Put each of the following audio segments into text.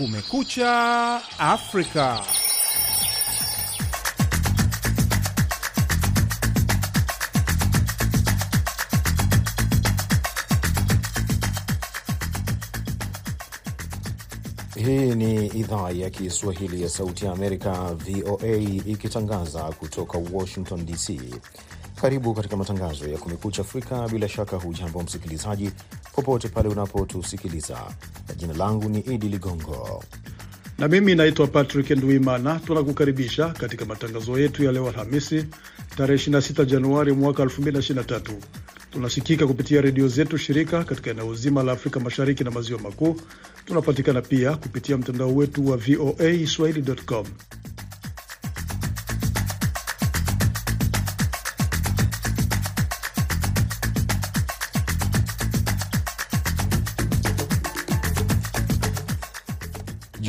Kumekucha Afrika. Hii ni idhaa ya Kiswahili ya Sauti ya Amerika, VOA, ikitangaza kutoka Washington DC. Karibu katika matangazo ya Kumekucha Afrika. Bila shaka, hujambo msikilizaji, popote pale unapotusikiliza. Jina langu ni Idi Ligongo na mimi naitwa Patrick Ndwimana. Tunakukaribisha katika matangazo yetu ya leo Alhamisi, tarehe 26 Januari mwaka 2023. Tunasikika kupitia redio zetu shirika katika eneo zima la Afrika Mashariki na Maziwa Makuu. Tunapatikana pia kupitia mtandao wetu wa VOA swahili.com.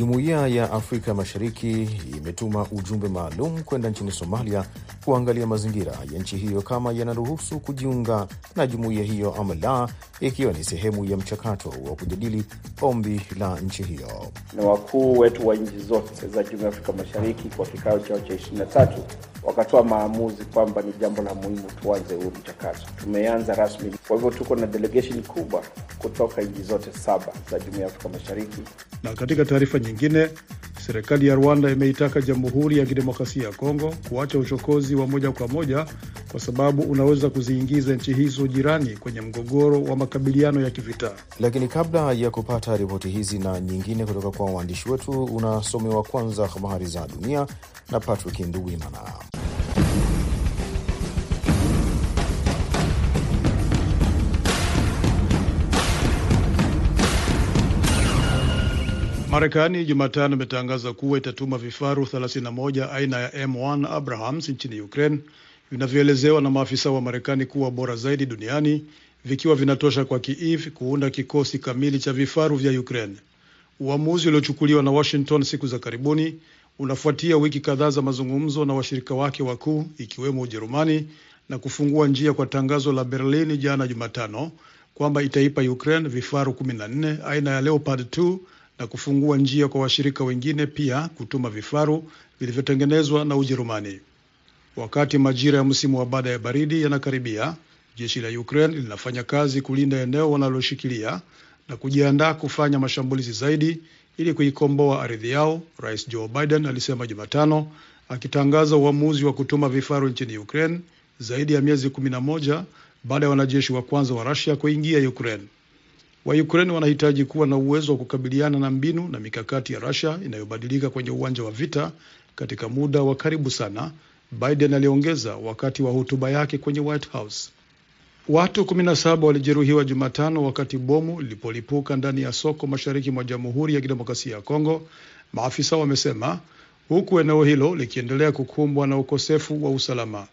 Jumuiya ya Afrika Mashariki imetuma ujumbe maalum kwenda nchini Somalia kuangalia mazingira ya nchi hiyo kama yanaruhusu kujiunga na jumuiya hiyo ama la, ikiwa ni sehemu ya mchakato wa kujadili ombi la nchi hiyo. Na wakuu wetu wa nchi zote za Jumuiya ya Afrika Mashariki kwa kikao chao cha ishirini na tatu wakatoa maamuzi kwamba ni jambo la muhimu tuanze huu mchakato. Tumeanza rasmi, kwa hivyo tuko na delegation kubwa kutoka nchi zote saba za Jumuiya ya Afrika Mashariki. Na katika taarifa nyingine, serikali ya Rwanda imeitaka Jamhuri ya Kidemokrasia ya Kongo kuacha uchokozi wa moja kwa moja kwa sababu unaweza kuziingiza nchi hizo jirani kwenye mgogoro wa makabiliano ya kivita. Lakini kabla ya kupata ripoti hizi na nyingine kutoka kwa waandishi wetu, unasomewa kwanza habari za dunia na Patrick Nduwimana. Marekani Jumatano imetangaza kuwa itatuma vifaru 31 aina ya M1 Abrahams nchini Ukraine vinavyoelezewa na maafisa wa Marekani kuwa bora zaidi duniani vikiwa vinatosha kwa Kiev kuunda kikosi kamili cha vifaru vya Ukraine. Uamuzi uliochukuliwa na Washington siku za karibuni unafuatia wiki kadhaa za mazungumzo na washirika wake wakuu ikiwemo Ujerumani na kufungua njia kwa tangazo la Berlin jana Jumatano kwamba itaipa Ukraine vifaru 14 aina ya Leopard 2 na kufungua njia kwa washirika wengine pia kutuma vifaru vilivyotengenezwa na Ujerumani. Wakati majira ya msimu wa baada ya baridi yanakaribia, jeshi la Ukraine linafanya kazi kulinda eneo wanaloshikilia na kujiandaa kufanya mashambulizi zaidi ili kuikomboa ardhi yao, Rais Joe Biden alisema Jumatano, akitangaza uamuzi wa kutuma vifaru nchini Ukraine zaidi ya miezi 11 baada ya wanajeshi wa kwanza wa Russia kuingia Ukraine. Waukraine wanahitaji kuwa na uwezo wa kukabiliana na mbinu na mikakati ya Russia inayobadilika kwenye uwanja wa vita katika muda wa karibu sana, Biden aliongeza wakati wa hotuba yake kwenye White House. Watu 17 walijeruhiwa Jumatano wakati bomu lilipolipuka ndani ya soko mashariki mwa Jamhuri ya Kidemokrasia ya Kongo, maafisa wamesema, huku eneo hilo likiendelea kukumbwa na ukosefu wa usalama.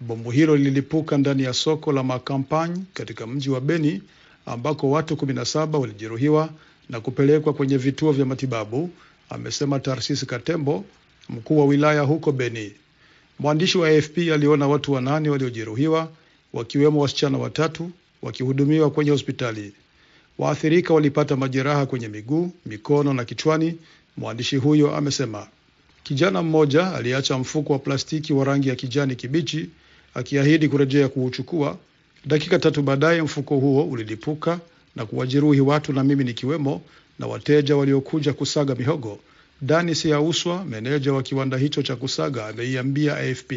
Bomu hilo lililipuka ndani ya soko la Makampagne katika mji wa Beni ambako watu 17 walijeruhiwa na kupelekwa kwenye vituo vya matibabu, amesema Tarsis Katembo, mkuu wa wilaya huko Beni. Mwandishi wa AFP aliona watu wanane waliojeruhiwa wakiwemo wasichana watatu wakihudumiwa kwenye hospitali. Waathirika walipata majeraha kwenye miguu, mikono na kichwani, mwandishi huyo amesema. Kijana mmoja aliacha mfuko wa plastiki wa rangi ya kijani kibichi akiahidi kurejea kuuchukua. Dakika tatu baadaye mfuko huo ulilipuka na kuwajeruhi watu na mimi nikiwemo, na wateja waliokuja kusaga mihogo. Dani Siauswa, meneja wa kiwanda hicho cha kusaga, ameiambia AFP.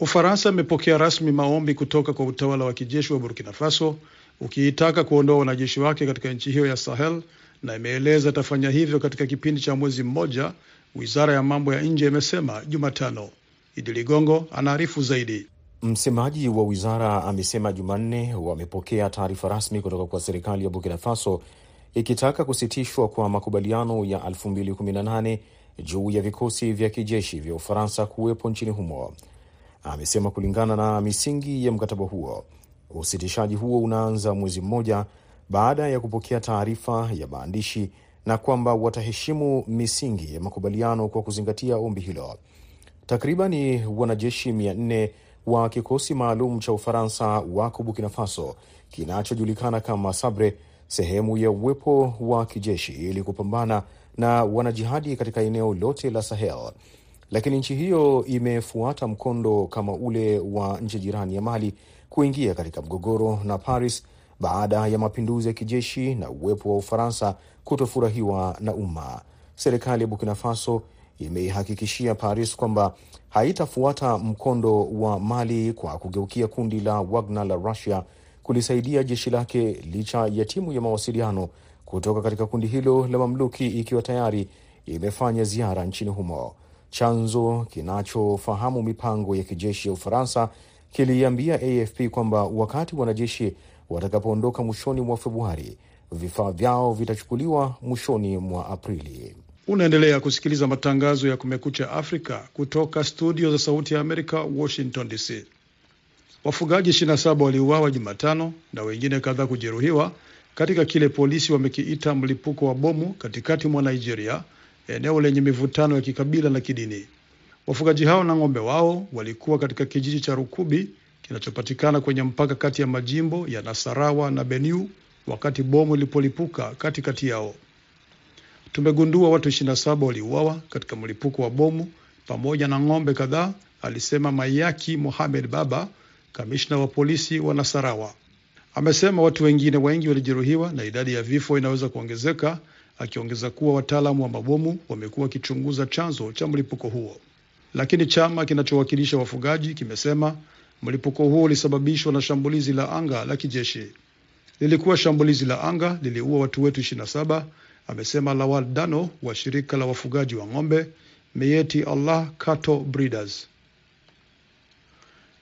Ufaransa imepokea rasmi maombi kutoka kwa utawala wa kijeshi wa Burkina Faso ukiitaka kuondoa wanajeshi wake katika nchi hiyo ya Sahel na imeeleza itafanya hivyo katika kipindi cha mwezi mmoja, wizara ya mambo ya nje imesema Jumatano. Idi Ligongo anaarifu zaidi. Msemaji wa wizara amesema Jumanne wamepokea taarifa rasmi kutoka kwa serikali ya Burkina Faso ikitaka kusitishwa kwa makubaliano ya 2018 juu ya vikosi vya kijeshi vya Ufaransa kuwepo nchini humo. Amesema kulingana na misingi ya mkataba huo, usitishaji huo unaanza mwezi mmoja baada ya kupokea taarifa ya maandishi na kwamba wataheshimu misingi ya makubaliano kwa kuzingatia ombi hilo. Takribani wanajeshi mia nne wa kikosi maalum cha Ufaransa wako Burkina Faso kinachojulikana kama Sabre sehemu ya uwepo wa kijeshi ili kupambana na wanajihadi katika eneo lote la Sahel. Lakini nchi hiyo imefuata mkondo kama ule wa nchi jirani ya Mali kuingia katika mgogoro na Paris baada ya mapinduzi ya kijeshi na uwepo wa Ufaransa kutofurahiwa na umma. Serikali ya Burkina Faso imeihakikishia Paris kwamba haitafuata mkondo wa Mali kwa kugeukia kundi la Wagner la Russia kulisaidia jeshi lake licha ya timu ya mawasiliano kutoka katika kundi hilo la mamluki ikiwa tayari imefanya ziara nchini humo. Chanzo kinachofahamu mipango ya kijeshi ya Ufaransa kiliambia AFP kwamba wakati wanajeshi watakapoondoka mwishoni mwa Februari, vifaa vyao vitachukuliwa mwishoni mwa Aprili. Unaendelea kusikiliza matangazo ya Kumekucha Afrika kutoka studio za Sauti ya Amerika, Washington DC. Wafugaji 27 waliuawa Jumatano na wengine kadhaa kujeruhiwa katika kile polisi wamekiita mlipuko wa bomu katikati mwa Nigeria, eneo lenye mivutano ya kikabila na kidini. Wafugaji hao na ng'ombe wao walikuwa katika kijiji cha Rukubi kinachopatikana kwenye mpaka kati ya majimbo ya Nasarawa na Benue wakati bomu lilipolipuka katikati yao. Tumegundua watu 27 waliuawa katika mlipuko wa bomu pamoja na ng'ombe kadhaa, alisema Mayaki Mohamed Baba, kamishna wa polisi wa Nasarawa. Amesema watu wengine wengi walijeruhiwa na idadi ya vifo inaweza kuongezeka, akiongeza kuwa wataalamu wa mabomu wamekuwa wakichunguza chanzo cha mlipuko huo. Lakini chama kinachowakilisha wafugaji kimesema mlipuko huo ulisababishwa na shambulizi la anga la kijeshi. Lilikuwa shambulizi la anga, liliua watu wetu 27, amesema Lawal Dano wa shirika la wafugaji wa ng'ombe Meyeti Allah Cattle Breeders.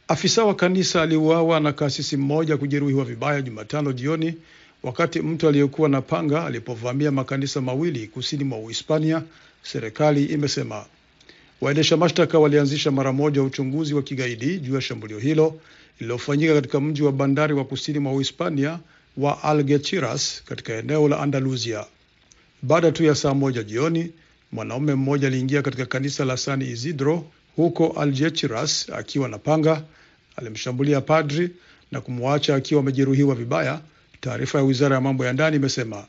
Afisa wa kanisa aliuawa na kasisi mmoja kujeruhiwa vibaya Jumatano jioni wakati mtu aliyekuwa na panga alipovamia makanisa mawili kusini mwa Uhispania, serikali imesema. Waendesha mashtaka walianzisha mara moja uchunguzi wa kigaidi juu ya shambulio hilo lililofanyika katika mji wa bandari wa kusini mwa Uhispania wa Algeciras katika eneo la Andalusia. Baada tu ya saa moja jioni, mwanaume mmoja aliingia katika kanisa la San Isidro huko Algeciras akiwa na panga. Alimshambulia padri na kumwacha akiwa amejeruhiwa vibaya, taarifa ya wizara ya mambo ya ndani imesema.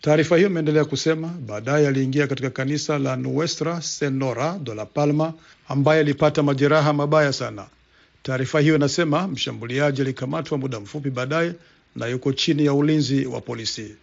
Taarifa hiyo imeendelea kusema baadaye aliingia katika kanisa la Nuestra Senora de la Palma ambaye alipata majeraha mabaya sana. Taarifa hiyo inasema mshambuliaji alikamatwa muda mfupi baadaye na yuko chini ya ulinzi wa polisi.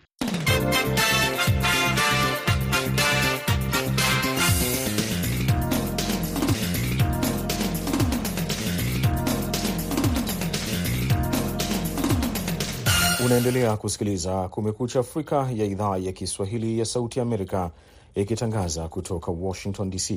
Unaendelea kusikiliza Kumekucha Afrika ya idhaa ya Kiswahili ya Sauti ya Amerika ikitangaza kutoka Washington DC.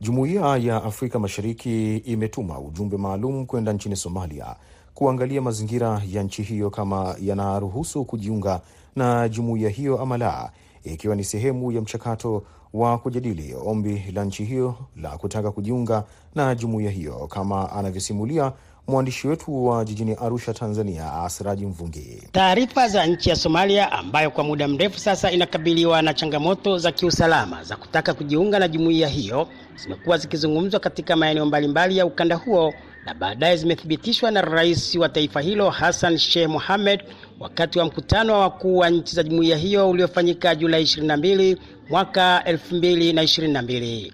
Jumuiya ya Afrika Mashariki imetuma ujumbe maalum kwenda nchini Somalia kuangalia mazingira ya nchi hiyo kama yanaruhusu kujiunga na jumuiya hiyo ama la, ikiwa ni sehemu ya mchakato wa kujadili ombi la nchi hiyo la kutaka kujiunga na jumuiya hiyo, kama anavyosimulia mwandishi wetu wa jijini Arusha, Tanzania, Asiraji Mvungi. Taarifa za nchi ya Somalia ambayo kwa muda mrefu sasa inakabiliwa na changamoto za kiusalama za kutaka kujiunga na jumuiya hiyo zimekuwa zikizungumzwa katika maeneo mbalimbali ya ukanda huo na baadaye zimethibitishwa na rais wa taifa hilo Hassan Sheikh Mohamed wakati wa mkutano wa wakuu wa nchi za jumuiya hiyo uliofanyika Julai 22 mwaka 2022.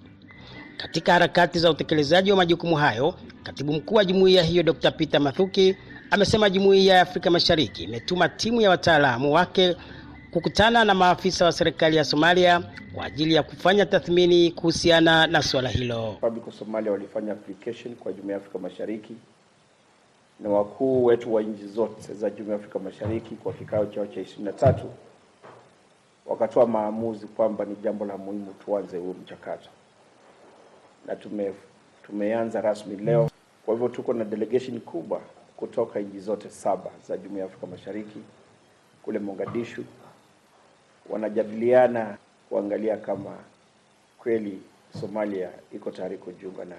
Katika harakati za utekelezaji wa majukumu hayo, katibu mkuu wa jumuiya hiyo Dr. Peter Mathuki amesema jumuiya ya Afrika Mashariki imetuma timu ya wataalamu wake kukutana na maafisa wa serikali ya Somalia kwa ajili ya kufanya tathmini kuhusiana na suala hilo. Republic of Somalia walifanya application kwa jumuiya ya Afrika Mashariki na wakuu wetu wa nchi zote za jumuiya ya Afrika Mashariki kwa kikao chao cha ishirini na tatu wakatoa maamuzi kwamba ni jambo la muhimu tuanze huo mchakato na tume tumeanza rasmi leo. Kwa hivyo tuko na delegation kubwa kutoka nchi zote saba za Jumuiya ya Afrika Mashariki kule Mogadishu, wanajadiliana kuangalia kama kweli Somalia iko tayari kujiunga na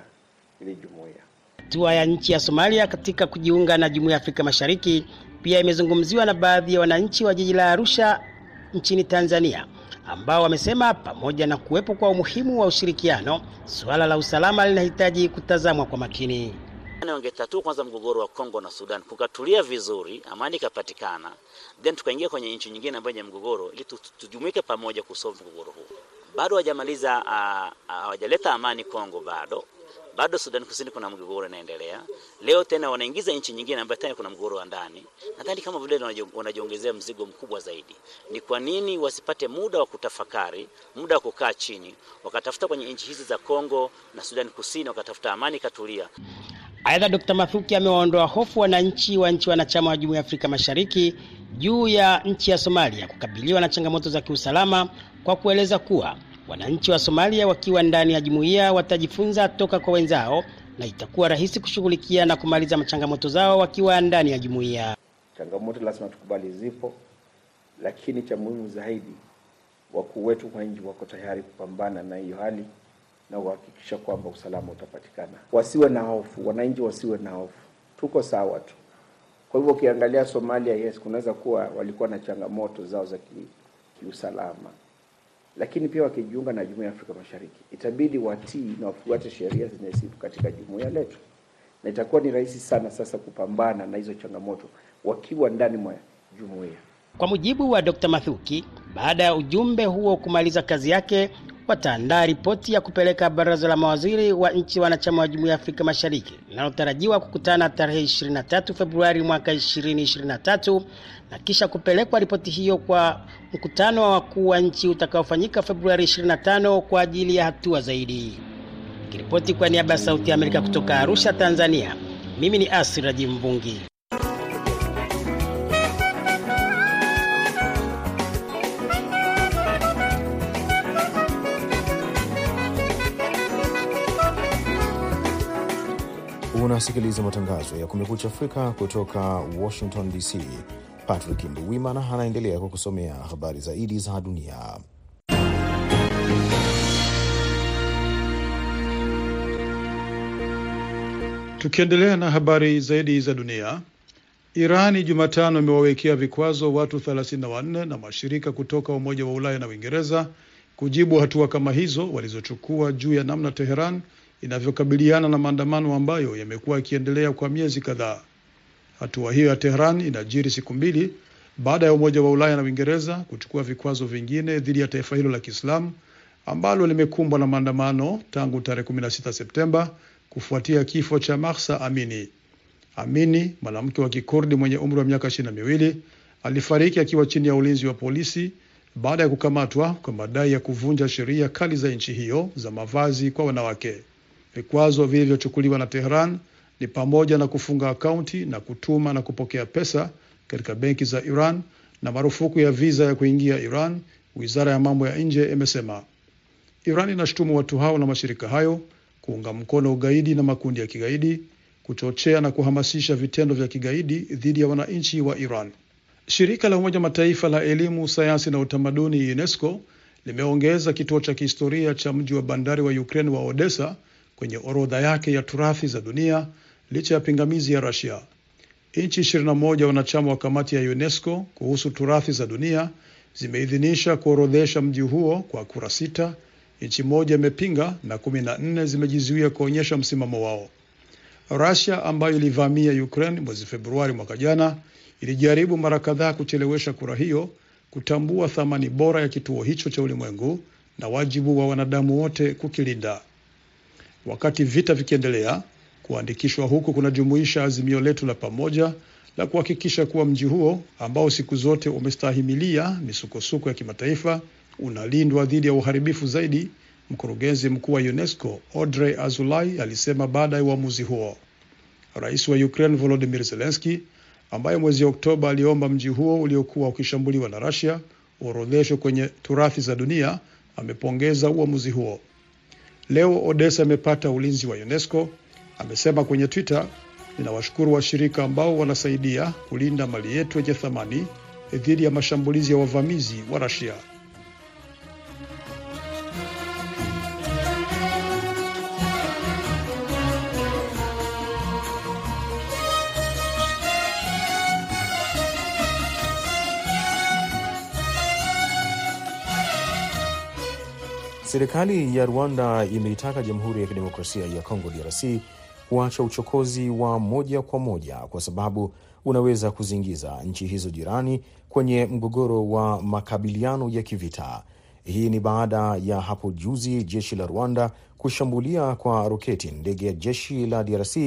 ile jumuiya. Hatua ya nchi ya Somalia katika kujiunga na Jumuiya ya Afrika Mashariki pia imezungumziwa na baadhi ya wananchi wa jiji la Arusha nchini Tanzania ambao wamesema pamoja na kuwepo kwa umuhimu wa ushirikiano, suala la usalama linahitaji kutazamwa kwa makini. Wangetatua kwanza mgogoro wa Kongo na Sudan, kukatulia vizuri, amani ikapatikana, then tukaingia kwenye nchi nyingine ambayo yenye mgogoro, ili tujumuike pamoja kusolve mgogoro huu. Bado hawajamaliza, hawajaleta amani Kongo, bado bado Sudan Kusini kuna mgogoro unaendelea. Leo tena wanaingiza nchi nyingine ambayo tena kuna mgogoro wa ndani. Nadhani kama vile wanajiongezea mzigo mkubwa zaidi. Ni kwa nini wasipate muda wa kutafakari, muda wa kukaa chini, wakatafuta kwenye nchi hizi za Kongo na Sudan Kusini, wakatafuta amani katulia. Aidha, Dr. Mathuki amewaondoa hofu wananchi wa nchi wanachama wa Jumuiya ya Afrika Mashariki juu ya nchi ya Somalia kukabiliwa na changamoto za kiusalama kwa kueleza kuwa wananchi wa Somalia wakiwa ndani ya jumuiya watajifunza toka kwa wenzao na itakuwa rahisi kushughulikia na kumaliza changamoto zao wakiwa ndani ya jumuiya. Changamoto lazima tukubali zipo, lakini cha muhimu zaidi, wakuu wetu wa nchi wako tayari kupambana na hiyo hali na kuhakikisha kwamba usalama utapatikana. Wasiwe na hofu, wananchi wasiwe na hofu, tuko sawa tu. Kwa hivyo ukiangalia Somalia, yes, kunaweza kuwa walikuwa na changamoto zao za kiusalama lakini pia wakijiunga na jumuiya ya Afrika Mashariki itabidi watii na wafuate sheria zipo katika jumuiya letu, na itakuwa ni rahisi sana sasa kupambana na hizo changamoto wakiwa ndani mwa jumuiya. Kwa mujibu wa Dr. Mathuki, baada ya ujumbe huo kumaliza kazi yake, wataandaa ripoti ya kupeleka baraza la mawaziri wa nchi wanachama wa jumuiya ya Afrika Mashariki linalotarajiwa kukutana tarehe 23 Februari mwaka 2023 na kisha kupelekwa ripoti hiyo kwa mkutano wa wakuu wa nchi utakaofanyika Februari 25 kwa ajili ya hatua zaidi. Kiripoti kwa niaba ya Sauti ya Amerika kutoka Arusha, Tanzania, mimi ni Asiraji Mvungi. Unasikiliza matangazo ya Kumekucha Afrika kutoka Washington DC. Patrick Nduwimana anaendelea kukusomea habari zaidi za dunia. Tukiendelea na habari zaidi za dunia, Irani Jumatano imewawekea vikwazo watu 34 na mashirika kutoka Umoja wa Ulaya na Uingereza kujibu hatua kama hizo walizochukua juu ya namna Teheran inavyokabiliana na maandamano ambayo yamekuwa yakiendelea kwa miezi kadhaa. Hatua hiyo ya Tehran inajiri siku mbili baada ya Umoja wa Ulaya na Uingereza kuchukua vikwazo vingine dhidi ya taifa hilo la Kiislamu ambalo limekumbwa na maandamano tangu tarehe 16 Septemba kufuatia kifo cha Mahsa Amini. Amini, mwanamke wa Kikurdi mwenye umri wa miaka ishirini na miwili, alifariki akiwa chini ya ulinzi wa polisi baada ya kukamatwa kwa madai ya kuvunja sheria kali za nchi hiyo za mavazi kwa wanawake. Vikwazo vilivyochukuliwa na Tehran ni pamoja na kufunga akaunti na kutuma na kupokea pesa katika benki za Iran na marufuku ya viza ya kuingia Iran, wizara ya mambo ya nje imesema. Iran inashutumu watu hao na mashirika hayo kuunga mkono ugaidi na makundi ya kigaidi, kuchochea na kuhamasisha vitendo vya kigaidi dhidi ya wananchi wa Iran. Shirika la Umoja Mataifa la elimu, sayansi na utamaduni UNESCO limeongeza kituo cha kihistoria cha mji wa bandari wa Ukraine wa Odessa kwenye orodha yake ya turathi za dunia licha ya pingamizi ya Russia. Nchi 21 wanachama wa kamati ya UNESCO kuhusu turathi za dunia zimeidhinisha kuorodhesha mji huo kwa kura sita. Nchi moja imepinga na kumi na nne zimejizuia kuonyesha msimamo wao. Russia ambayo ilivamia Ukraine mwezi Februari mwaka jana ilijaribu mara kadhaa kuchelewesha kura hiyo kutambua thamani bora ya kituo hicho cha ulimwengu na wajibu wa wanadamu wote kukilinda. Wakati vita vikiendelea, kuandikishwa huku kunajumuisha azimio letu la pamoja la kuhakikisha kuwa mji huo ambao siku zote umestahimilia misukosuko ya kimataifa unalindwa dhidi ya uharibifu zaidi. Mkurugenzi mkuu wa UNESCO Audrey Azoulay alisema baada ya uamuzi huo. Rais wa Ukraine Volodymyr Zelensky ambaye mwezi Oktoba aliomba mji huo uliokuwa ukishambuliwa na Russia uorodheshwe kwenye turathi za dunia amepongeza uamuzi huo. Leo Odessa imepata ulinzi wa UNESCO, amesema kwenye Twitter. Ninawashukuru washirika ambao wanasaidia kulinda mali yetu yenye thamani dhidi ya mashambulizi ya wavamizi wa Russia. Serikali ya Rwanda imeitaka Jamhuri ya Kidemokrasia ya Kongo DRC kuacha uchokozi wa moja kwa moja kwa sababu unaweza kuziingiza nchi hizo jirani kwenye mgogoro wa makabiliano ya kivita. Hii ni baada ya hapo juzi jeshi la Rwanda kushambulia kwa roketi ndege ya jeshi la DRC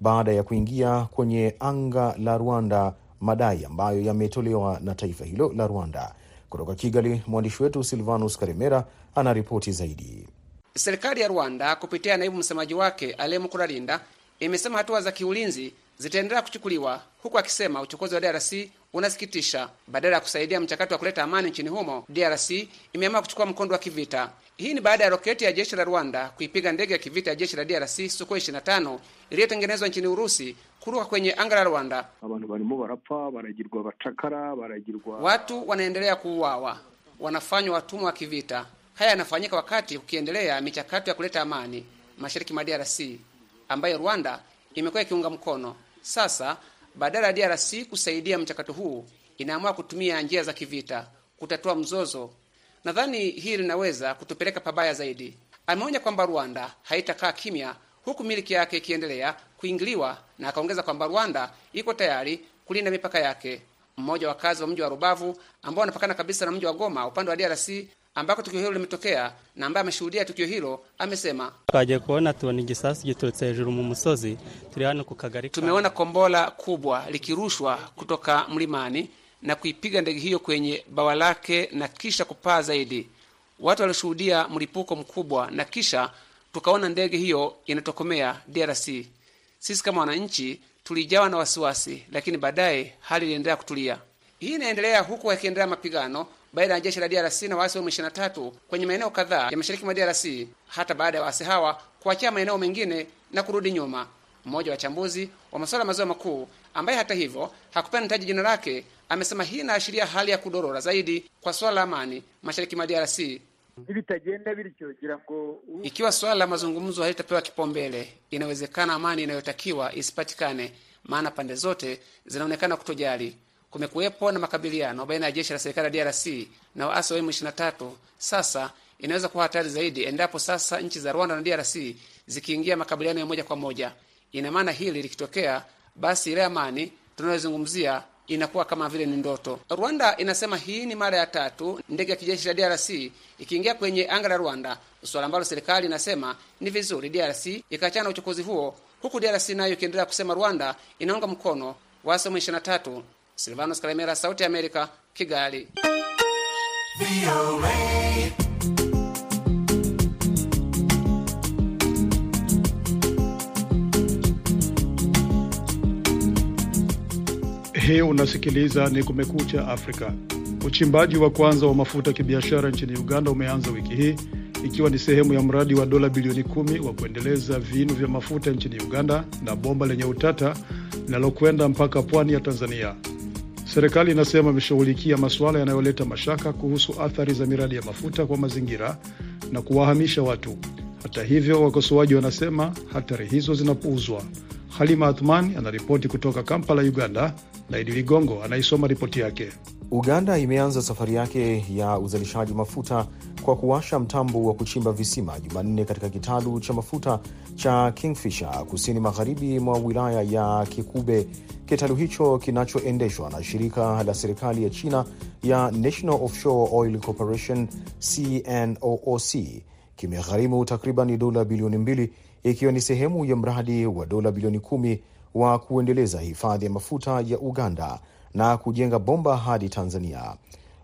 baada ya kuingia kwenye anga la Rwanda, madai ambayo yametolewa na taifa hilo la Rwanda. Kutoka Kigali, mwandishi wetu Silvanus Karimera ana ripoti zaidi. Serikali ya Rwanda kupitia naibu msemaji wake Ale Mukurarinda imesema hatua za kiulinzi zitaendelea kuchukuliwa, huku akisema uchokozi wa DRC unasikitisha. Badala ya kusaidia mchakato wa kuleta amani nchini humo, DRC imeamua kuchukua mkondo wa kivita. Hii ni baada ya roketi ya jeshi la Rwanda kuipiga ndege ya kivita ya jeshi la DRC Sukhoi 25 iliyotengenezwa nchini Urusi kuruka kwenye anga la Rwanda. abantu barimo barapfa baragirwa abacakara baragirwa Watu wanaendelea kuuawa, wanafanywa watumwa wa kivita. Haya yanafanyika wakati kukiendelea michakato ya kuleta amani mashariki mwa DRC ambayo Rwanda imekuwa ikiunga mkono. Sasa badala ya DRC kusaidia mchakato huu, inaamua kutumia njia za kivita kutatua mzozo. Nadhani hili linaweza kutupeleka pabaya zaidi. Ameonya kwamba Rwanda haitakaa kimya huku miliki yake ikiendelea kuingiliwa, na akaongeza kwamba Rwanda iko tayari kulinda mipaka yake. Mmoja wa wakazi wa mji wa Rubavu ambao wanapakana kabisa na mji wa Goma upande wa DRC ambako tukio hilo limetokea na ambaye ameshuhudia tukio hilo amesema, twaje kuona tubona igisasu giturutse hejuru mu musozi turi hano ku kagari tumeona kombola kubwa likirushwa kutoka mlimani na kuipiga ndege hiyo kwenye bawa lake na kisha kupaa zaidi. Watu walishuhudia mlipuko mkubwa na kisha tukaona ndege hiyo inatokomea DRC. Sisi kama wananchi tulijawa na wasiwasi, lakini baadaye hali iliendelea kutulia. Hii inaendelea huku yakiendelea mapigano baina ya jeshi la DRC na waasi wa M23 kwenye maeneo kadhaa ya mashariki mwa DRC, hata baada ya waasi hawa kuachia maeneo mengine na kurudi nyuma. Mmoja wa wachambuzi wa masuala ya maziwa makuu ambaye hata hivyo hakupenda nitaji jina lake amesema hii inaashiria hali ya kudorora zaidi kwa swala la amani mashariki mwa DRC. Ikiwa swala la mazungumzo halitapewa kipaumbele, inawezekana amani inayotakiwa isipatikane, maana pande zote zinaonekana kutojali. Kumekuwepo na makabiliano baina ya jeshi la serikali ya DRC na waasi wa M23. Sasa inaweza kuwa hatari zaidi endapo sasa nchi za Rwanda na DRC zikiingia makabiliano ya moja kwa moja. Ina maana hili likitokea, basi ile amani tunayozungumzia inakuwa kama vile ni ndoto. Rwanda inasema hii ni mara ya tatu ndege ya kijeshi la DRC ikiingia kwenye anga la Rwanda, suala ambalo serikali inasema ni vizuri DRC ikaachana na uchokozi huo, huku DRC nayo ikiendelea kusema Rwanda inaunga mkono waasi wa M23. Silvanos Kalemera, Sauti ya Amerika, Kigali. Hii unasikiliza ni Kumekucha Afrika. Uchimbaji wa kwanza wa mafuta kibiashara nchini Uganda umeanza wiki hii ikiwa ni sehemu ya mradi wa dola bilioni kumi wa kuendeleza vinu vya mafuta nchini Uganda na bomba lenye utata linalokwenda mpaka pwani ya Tanzania. Serikali inasema imeshughulikia masuala yanayoleta mashaka kuhusu athari za miradi ya mafuta kwa mazingira na kuwahamisha watu. Hata hivyo, wakosoaji wanasema hatari hizo zinapuuzwa. Halima Athman anaripoti kutoka Kampala, Uganda, na Idi Ligongo anaisoma ripoti yake. Uganda imeanza safari yake ya uzalishaji mafuta kwa kuwasha mtambo wa kuchimba visima Jumanne katika kitalu cha mafuta cha Kingfisher kusini magharibi mwa wilaya ya Kikube. Kitalu hicho kinachoendeshwa na shirika la serikali ya China ya National Offshore Oil Corporation CNOOC kimegharimu takriban dola bilioni mbili ikiwa ni sehemu ya mradi wa dola bilioni kumi wa kuendeleza hifadhi ya mafuta ya Uganda na kujenga bomba hadi Tanzania.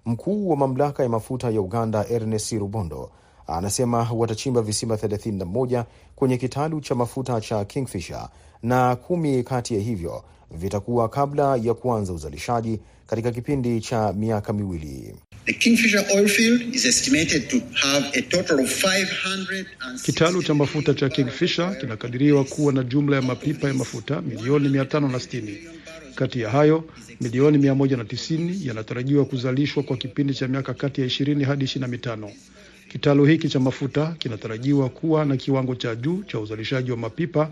Mkuu wa mamlaka ya mafuta ya Uganda Ernest Rubondo anasema watachimba visima 31 kwenye kitalu cha mafuta cha Kingfisher na kumi kati ya hivyo vitakuwa kabla ya kuanza uzalishaji katika kipindi cha miaka miwili. The Kingfisher oil field is estimated to have a total of 500 Kitalu cha mafuta cha Kingfisher kinakadiriwa kuwa na jumla ya mapipa ya mafuta milioni 560. Kati ya hayo milioni 190 yanatarajiwa kuzalishwa kwa kipindi cha miaka kati ya 20 hadi 25. Kitalu hiki cha mafuta kinatarajiwa kuwa na kiwango cha juu cha uzalishaji wa mapipa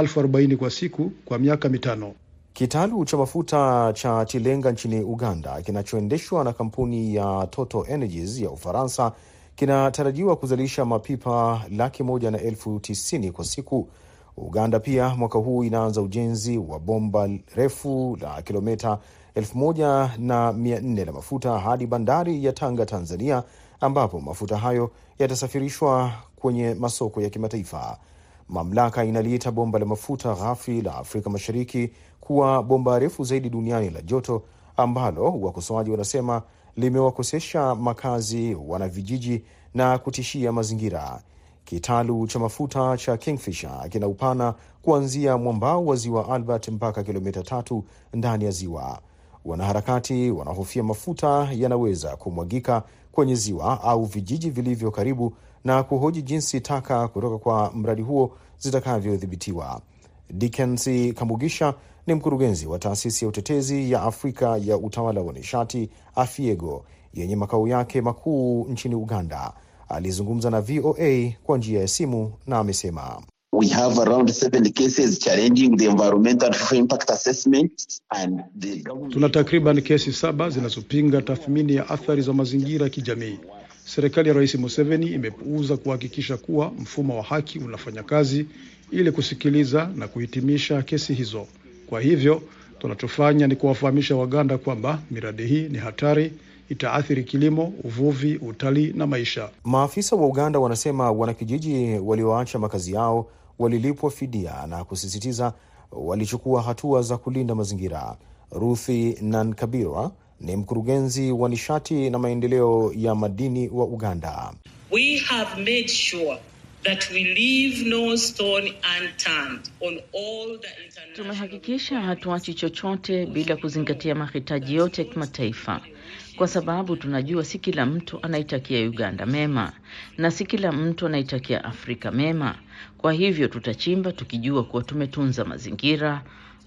elfu arobaini kwa siku kwa miaka mitano. Kitalu cha mafuta cha Tilenga nchini Uganda kinachoendeshwa na kampuni ya Total Energies ya Ufaransa kinatarajiwa kuzalisha mapipa laki moja na elfu tisini kwa siku Uganda pia mwaka huu inaanza ujenzi wa bomba refu la kilomita elfu moja na mia nne la mafuta hadi bandari ya Tanga, Tanzania, ambapo mafuta hayo yatasafirishwa kwenye masoko ya kimataifa. Mamlaka inaliita bomba la mafuta ghafi la Afrika Mashariki kuwa bomba refu zaidi duniani la joto, ambalo wakosoaji wanasema limewakosesha makazi wanavijiji na kutishia mazingira. Kitalu cha mafuta cha Kingfisher kina upana kuanzia mwambao wa ziwa Albert mpaka kilomita tatu ndani ya ziwa. Wanaharakati wanahofia mafuta yanaweza kumwagika kwenye ziwa au vijiji vilivyo karibu na kuhoji jinsi taka kutoka kwa mradi huo zitakavyodhibitiwa. Dickens Kamugisha ni mkurugenzi wa taasisi ya utetezi ya Afrika ya utawala wa nishati Afiego yenye makao yake makuu nchini Uganda. Alizungumza na VOA kwa njia ya simu na amesema We have around 70 cases challenging the environmental impact assessment and the. Tuna takriban kesi saba zinazopinga tathmini ya athari za mazingira ya kijamii. Serikali ya Rais Museveni imepuuza kuhakikisha kuwa mfumo wa haki unafanya kazi ili kusikiliza na kuhitimisha kesi hizo. Kwa hivyo tunachofanya ni kuwafahamisha Waganda kwamba miradi hii ni hatari, itaathiri kilimo, uvuvi, utalii na maisha. Maafisa wa Uganda wanasema wanakijiji walioacha makazi yao walilipwa fidia na kusisitiza walichukua hatua za kulinda mazingira. Ruthi Nankabirwa ni mkurugenzi wa nishati na maendeleo ya madini wa Uganda. We have made sure that we leave no stone unturned on all the international... Tumehakikisha hatuachi chochote bila kuzingatia mahitaji yote ya kimataifa, kwa sababu tunajua si kila mtu anaitakia Uganda mema na si kila mtu anaitakia Afrika mema. Kwa hivyo tutachimba tukijua kuwa tumetunza mazingira,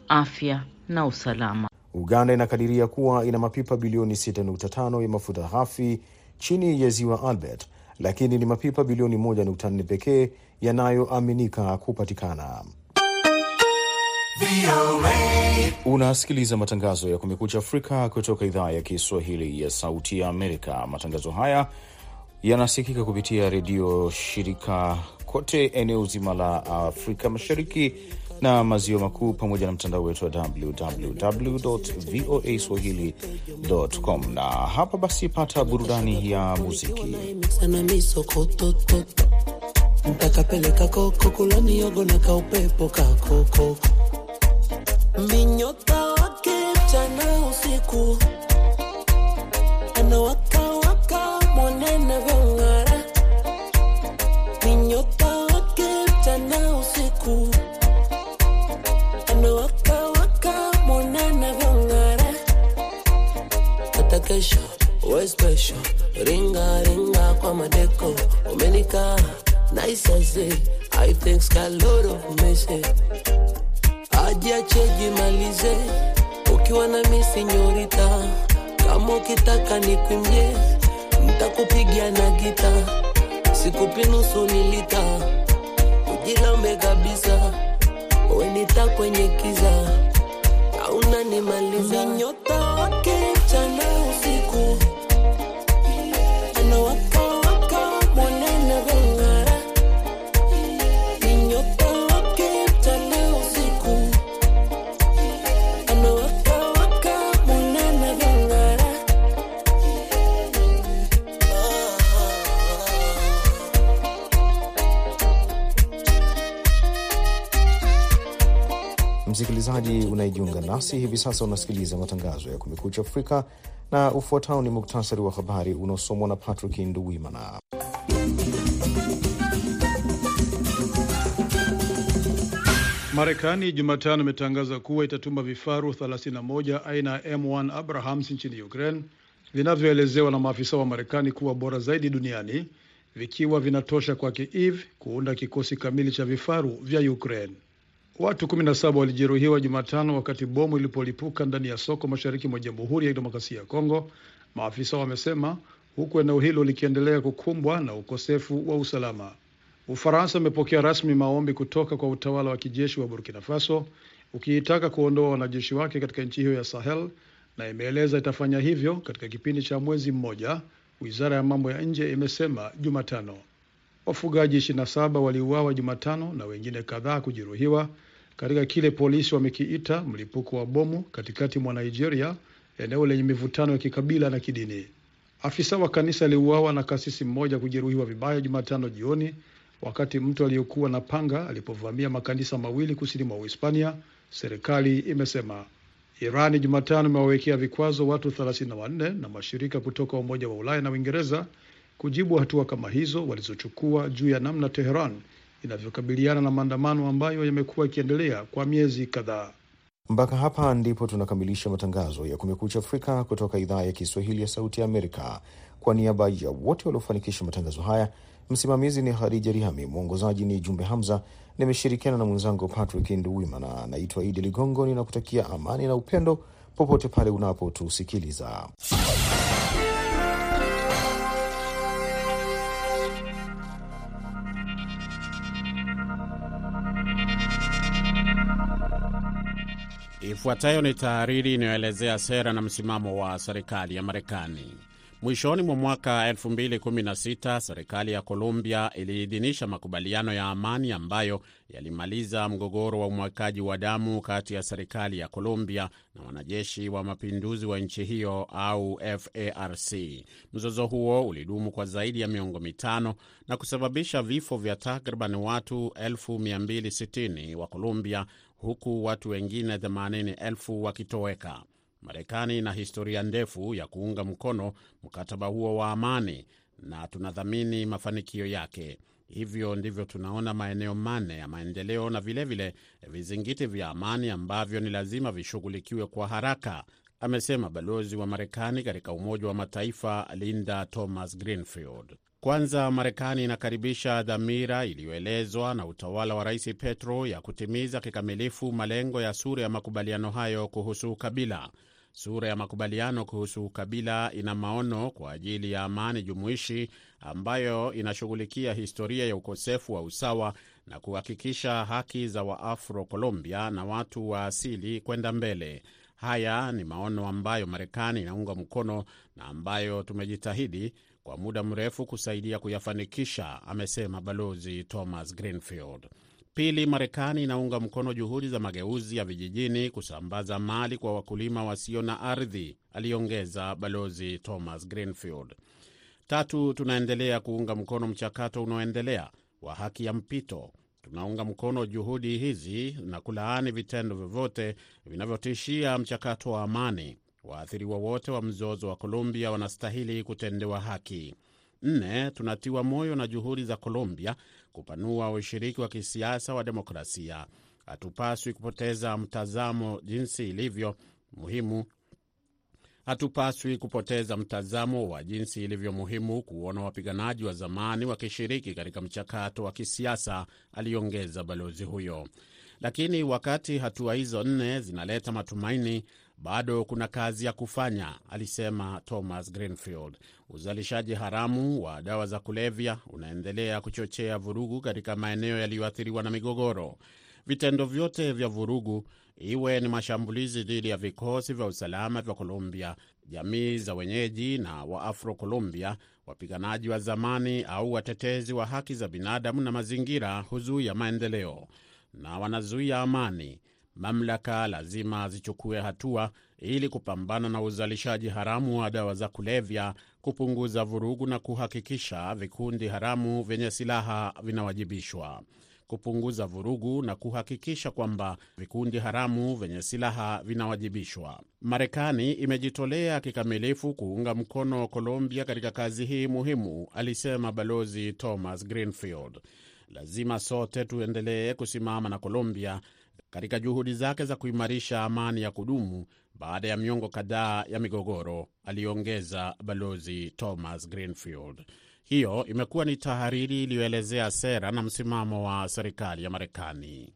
afya na usalama. Uganda inakadiria kuwa ina mapipa bilioni 6.5 ya mafuta ghafi chini ya ziwa Albert, lakini ni mapipa bilioni 1.4 pekee yanayoaminika kupatikana. Unasikiliza matangazo ya Kumekucha Afrika kutoka idhaa ya Kiswahili ya Sauti ya Amerika. Matangazo haya yanasikika kupitia redio shirika kote eneo zima la Afrika Mashariki na maziwa makuu pamoja na mtandao wetu wa www voa swahili.com. Na hapa basi, pata burudani ya muziki. Ntakapeleka koko kulani yogo na kaupepo kakoko Mvinyota wake jana usiku anawaka waka mwanene vyong'ara. Mvinyota wake jana usiku anawaka waka mwanene vyong'ara. Hata kesho we special, ringa ringa kwa madeko umenikaa nice as it. I think Scaloro mese. Ajiache jimalize. Ukiwa na misi nyorita kama ukitaka nikwimbie ntakupigia na gita. Sikupi nusu nilita ujilambe kabisa wenita kwenye kiza. Auna nimaliza. Nyota wake Msikilizaji unayejiunga nasi hivi sasa, unasikiliza matangazo ya Kumekucha Afrika na ufuatao ni muktasari wa habari unaosomwa na Patrick Nduwimana. Marekani Jumatano imetangaza kuwa itatuma vifaru 31 aina ya M1 Abrahams nchini Ukraine vinavyoelezewa na maafisa wa Marekani kuwa bora zaidi duniani vikiwa vinatosha kwa Kiev kuunda kikosi kamili cha vifaru vya Ukraine. Watu 17 walijeruhiwa Jumatano wakati bomu ilipolipuka ndani ya soko mashariki mwa Jamhuri ya Kidemokrasia ya Kongo, maafisa wamesema, huku eneo hilo likiendelea kukumbwa na ukosefu wa usalama. Ufaransa imepokea rasmi maombi kutoka kwa utawala wa kijeshi wa Burkina Faso ukiitaka kuondoa wanajeshi wake katika nchi hiyo ya Sahel na imeeleza itafanya hivyo katika kipindi cha mwezi mmoja, wizara ya mambo ya nje imesema Jumatano. Wafugaji 27 waliuawa Jumatano na wengine kadhaa kujeruhiwa katika kile polisi wamekiita mlipuko wa bomu katikati mwa Nigeria, eneo lenye mivutano ya kikabila na kidini. Afisa wa kanisa aliuawa na kasisi mmoja kujeruhiwa vibaya Jumatano jioni wakati mtu aliyekuwa na panga alipovamia makanisa mawili kusini mwa Uhispania, serikali imesema. Irani Jumatano imewawekea vikwazo watu 34 na mashirika kutoka Umoja wa Ulaya na Uingereza kujibu hatua kama hizo walizochukua juu ya namna Teheran inavyokabiliana na maandamano ambayo yamekuwa yakiendelea kwa miezi kadhaa. Mpaka hapa ndipo tunakamilisha matangazo ya Kumekucha Afrika kutoka idhaa ya Kiswahili ya Sauti ya Amerika. Kwa niaba ya wote waliofanikisha matangazo haya, msimamizi ni Khadija Riami, mwongozaji ni Jumbe Hamza. Nimeshirikiana na mwenzangu Patrick Nduwimana. Naitwa Idi Ligongo, ninakutakia amani na upendo popote pale unapotusikiliza. Ifuatayo ni tahariri inayoelezea sera na msimamo wa serikali ya Marekani. Mwishoni mwa mwaka 2016 serikali ya Colombia iliidhinisha makubaliano ya amani ambayo yalimaliza mgogoro wa umwagaji wa damu kati ya serikali ya Colombia na wanajeshi wa mapinduzi wa nchi hiyo au FARC. Mzozo huo ulidumu kwa zaidi ya miongo mitano na kusababisha vifo vya takriban watu 260,000 wa Colombia, huku watu wengine 80,000 wakitoweka. Marekani ina historia ndefu ya kuunga mkono mkataba huo wa amani na tunathamini mafanikio yake. Hivyo ndivyo tunaona maeneo manne ya maendeleo na vilevile vile vizingiti vya amani ambavyo ni lazima vishughulikiwe kwa haraka, amesema balozi wa Marekani katika Umoja wa Mataifa Linda Thomas Greenfield. Kwanza, Marekani inakaribisha dhamira iliyoelezwa na utawala wa Rais Petro ya kutimiza kikamilifu malengo ya sura ya makubaliano hayo kuhusu ukabila. Sura ya makubaliano kuhusu ukabila ina maono kwa ajili ya amani jumuishi ambayo inashughulikia historia ya ukosefu wa usawa na kuhakikisha haki za Waafro Colombia na watu wa asili kwenda mbele. Haya ni maono ambayo Marekani inaunga mkono na ambayo tumejitahidi kwa muda mrefu kusaidia kuyafanikisha, amesema Balozi Thomas Greenfield. Pili, Marekani inaunga mkono juhudi za mageuzi ya vijijini kusambaza mali kwa wakulima wasio na ardhi, aliongeza Balozi Thomas Greenfield. Tatu, tunaendelea kuunga mkono mchakato unaoendelea wa haki ya mpito. Tunaunga mkono juhudi hizi na kulaani vitendo vyovyote vinavyotishia mchakato wa amani. Waathiriwa wote wa mzozo wa Colombia wanastahili kutendewa haki. Nne, tunatiwa moyo na juhudi za Colombia kupanua ushiriki wa kisiasa wa demokrasia. Hatupaswi kupoteza mtazamo jinsi ilivyo muhimu hatupaswi kupoteza mtazamo wa jinsi ilivyo muhimu kuona wapiganaji wa zamani wakishiriki katika mchakato wa kisiasa, aliongeza balozi huyo. Lakini wakati hatua hizo nne zinaleta matumaini, bado kuna kazi ya kufanya, alisema Thomas Greenfield. Uzalishaji haramu wa dawa za kulevya unaendelea kuchochea vurugu katika maeneo yaliyoathiriwa na migogoro. Vitendo vyote vya vurugu, iwe ni mashambulizi dhidi ya vikosi vya usalama vya Colombia, jamii za wenyeji na Waafro Colombia, wapiganaji wa zamani au watetezi wa haki za binadamu na mazingira, huzuia maendeleo na wanazuia amani. Mamlaka lazima zichukue hatua ili kupambana na uzalishaji haramu wa dawa za kulevya, kupunguza vurugu na kuhakikisha vikundi haramu vyenye silaha vinawajibishwa kupunguza vurugu na kuhakikisha kwamba vikundi haramu vyenye silaha vinawajibishwa. Marekani imejitolea kikamilifu kuunga mkono Colombia katika kazi hii muhimu, alisema Balozi Thomas Greenfield. Lazima sote tuendelee kusimama na Colombia katika juhudi zake za kuimarisha amani ya kudumu baada ya miongo kadhaa ya migogoro, aliongeza Balozi Thomas Greenfield. Hiyo imekuwa ni tahariri iliyoelezea sera na msimamo wa serikali ya Marekani.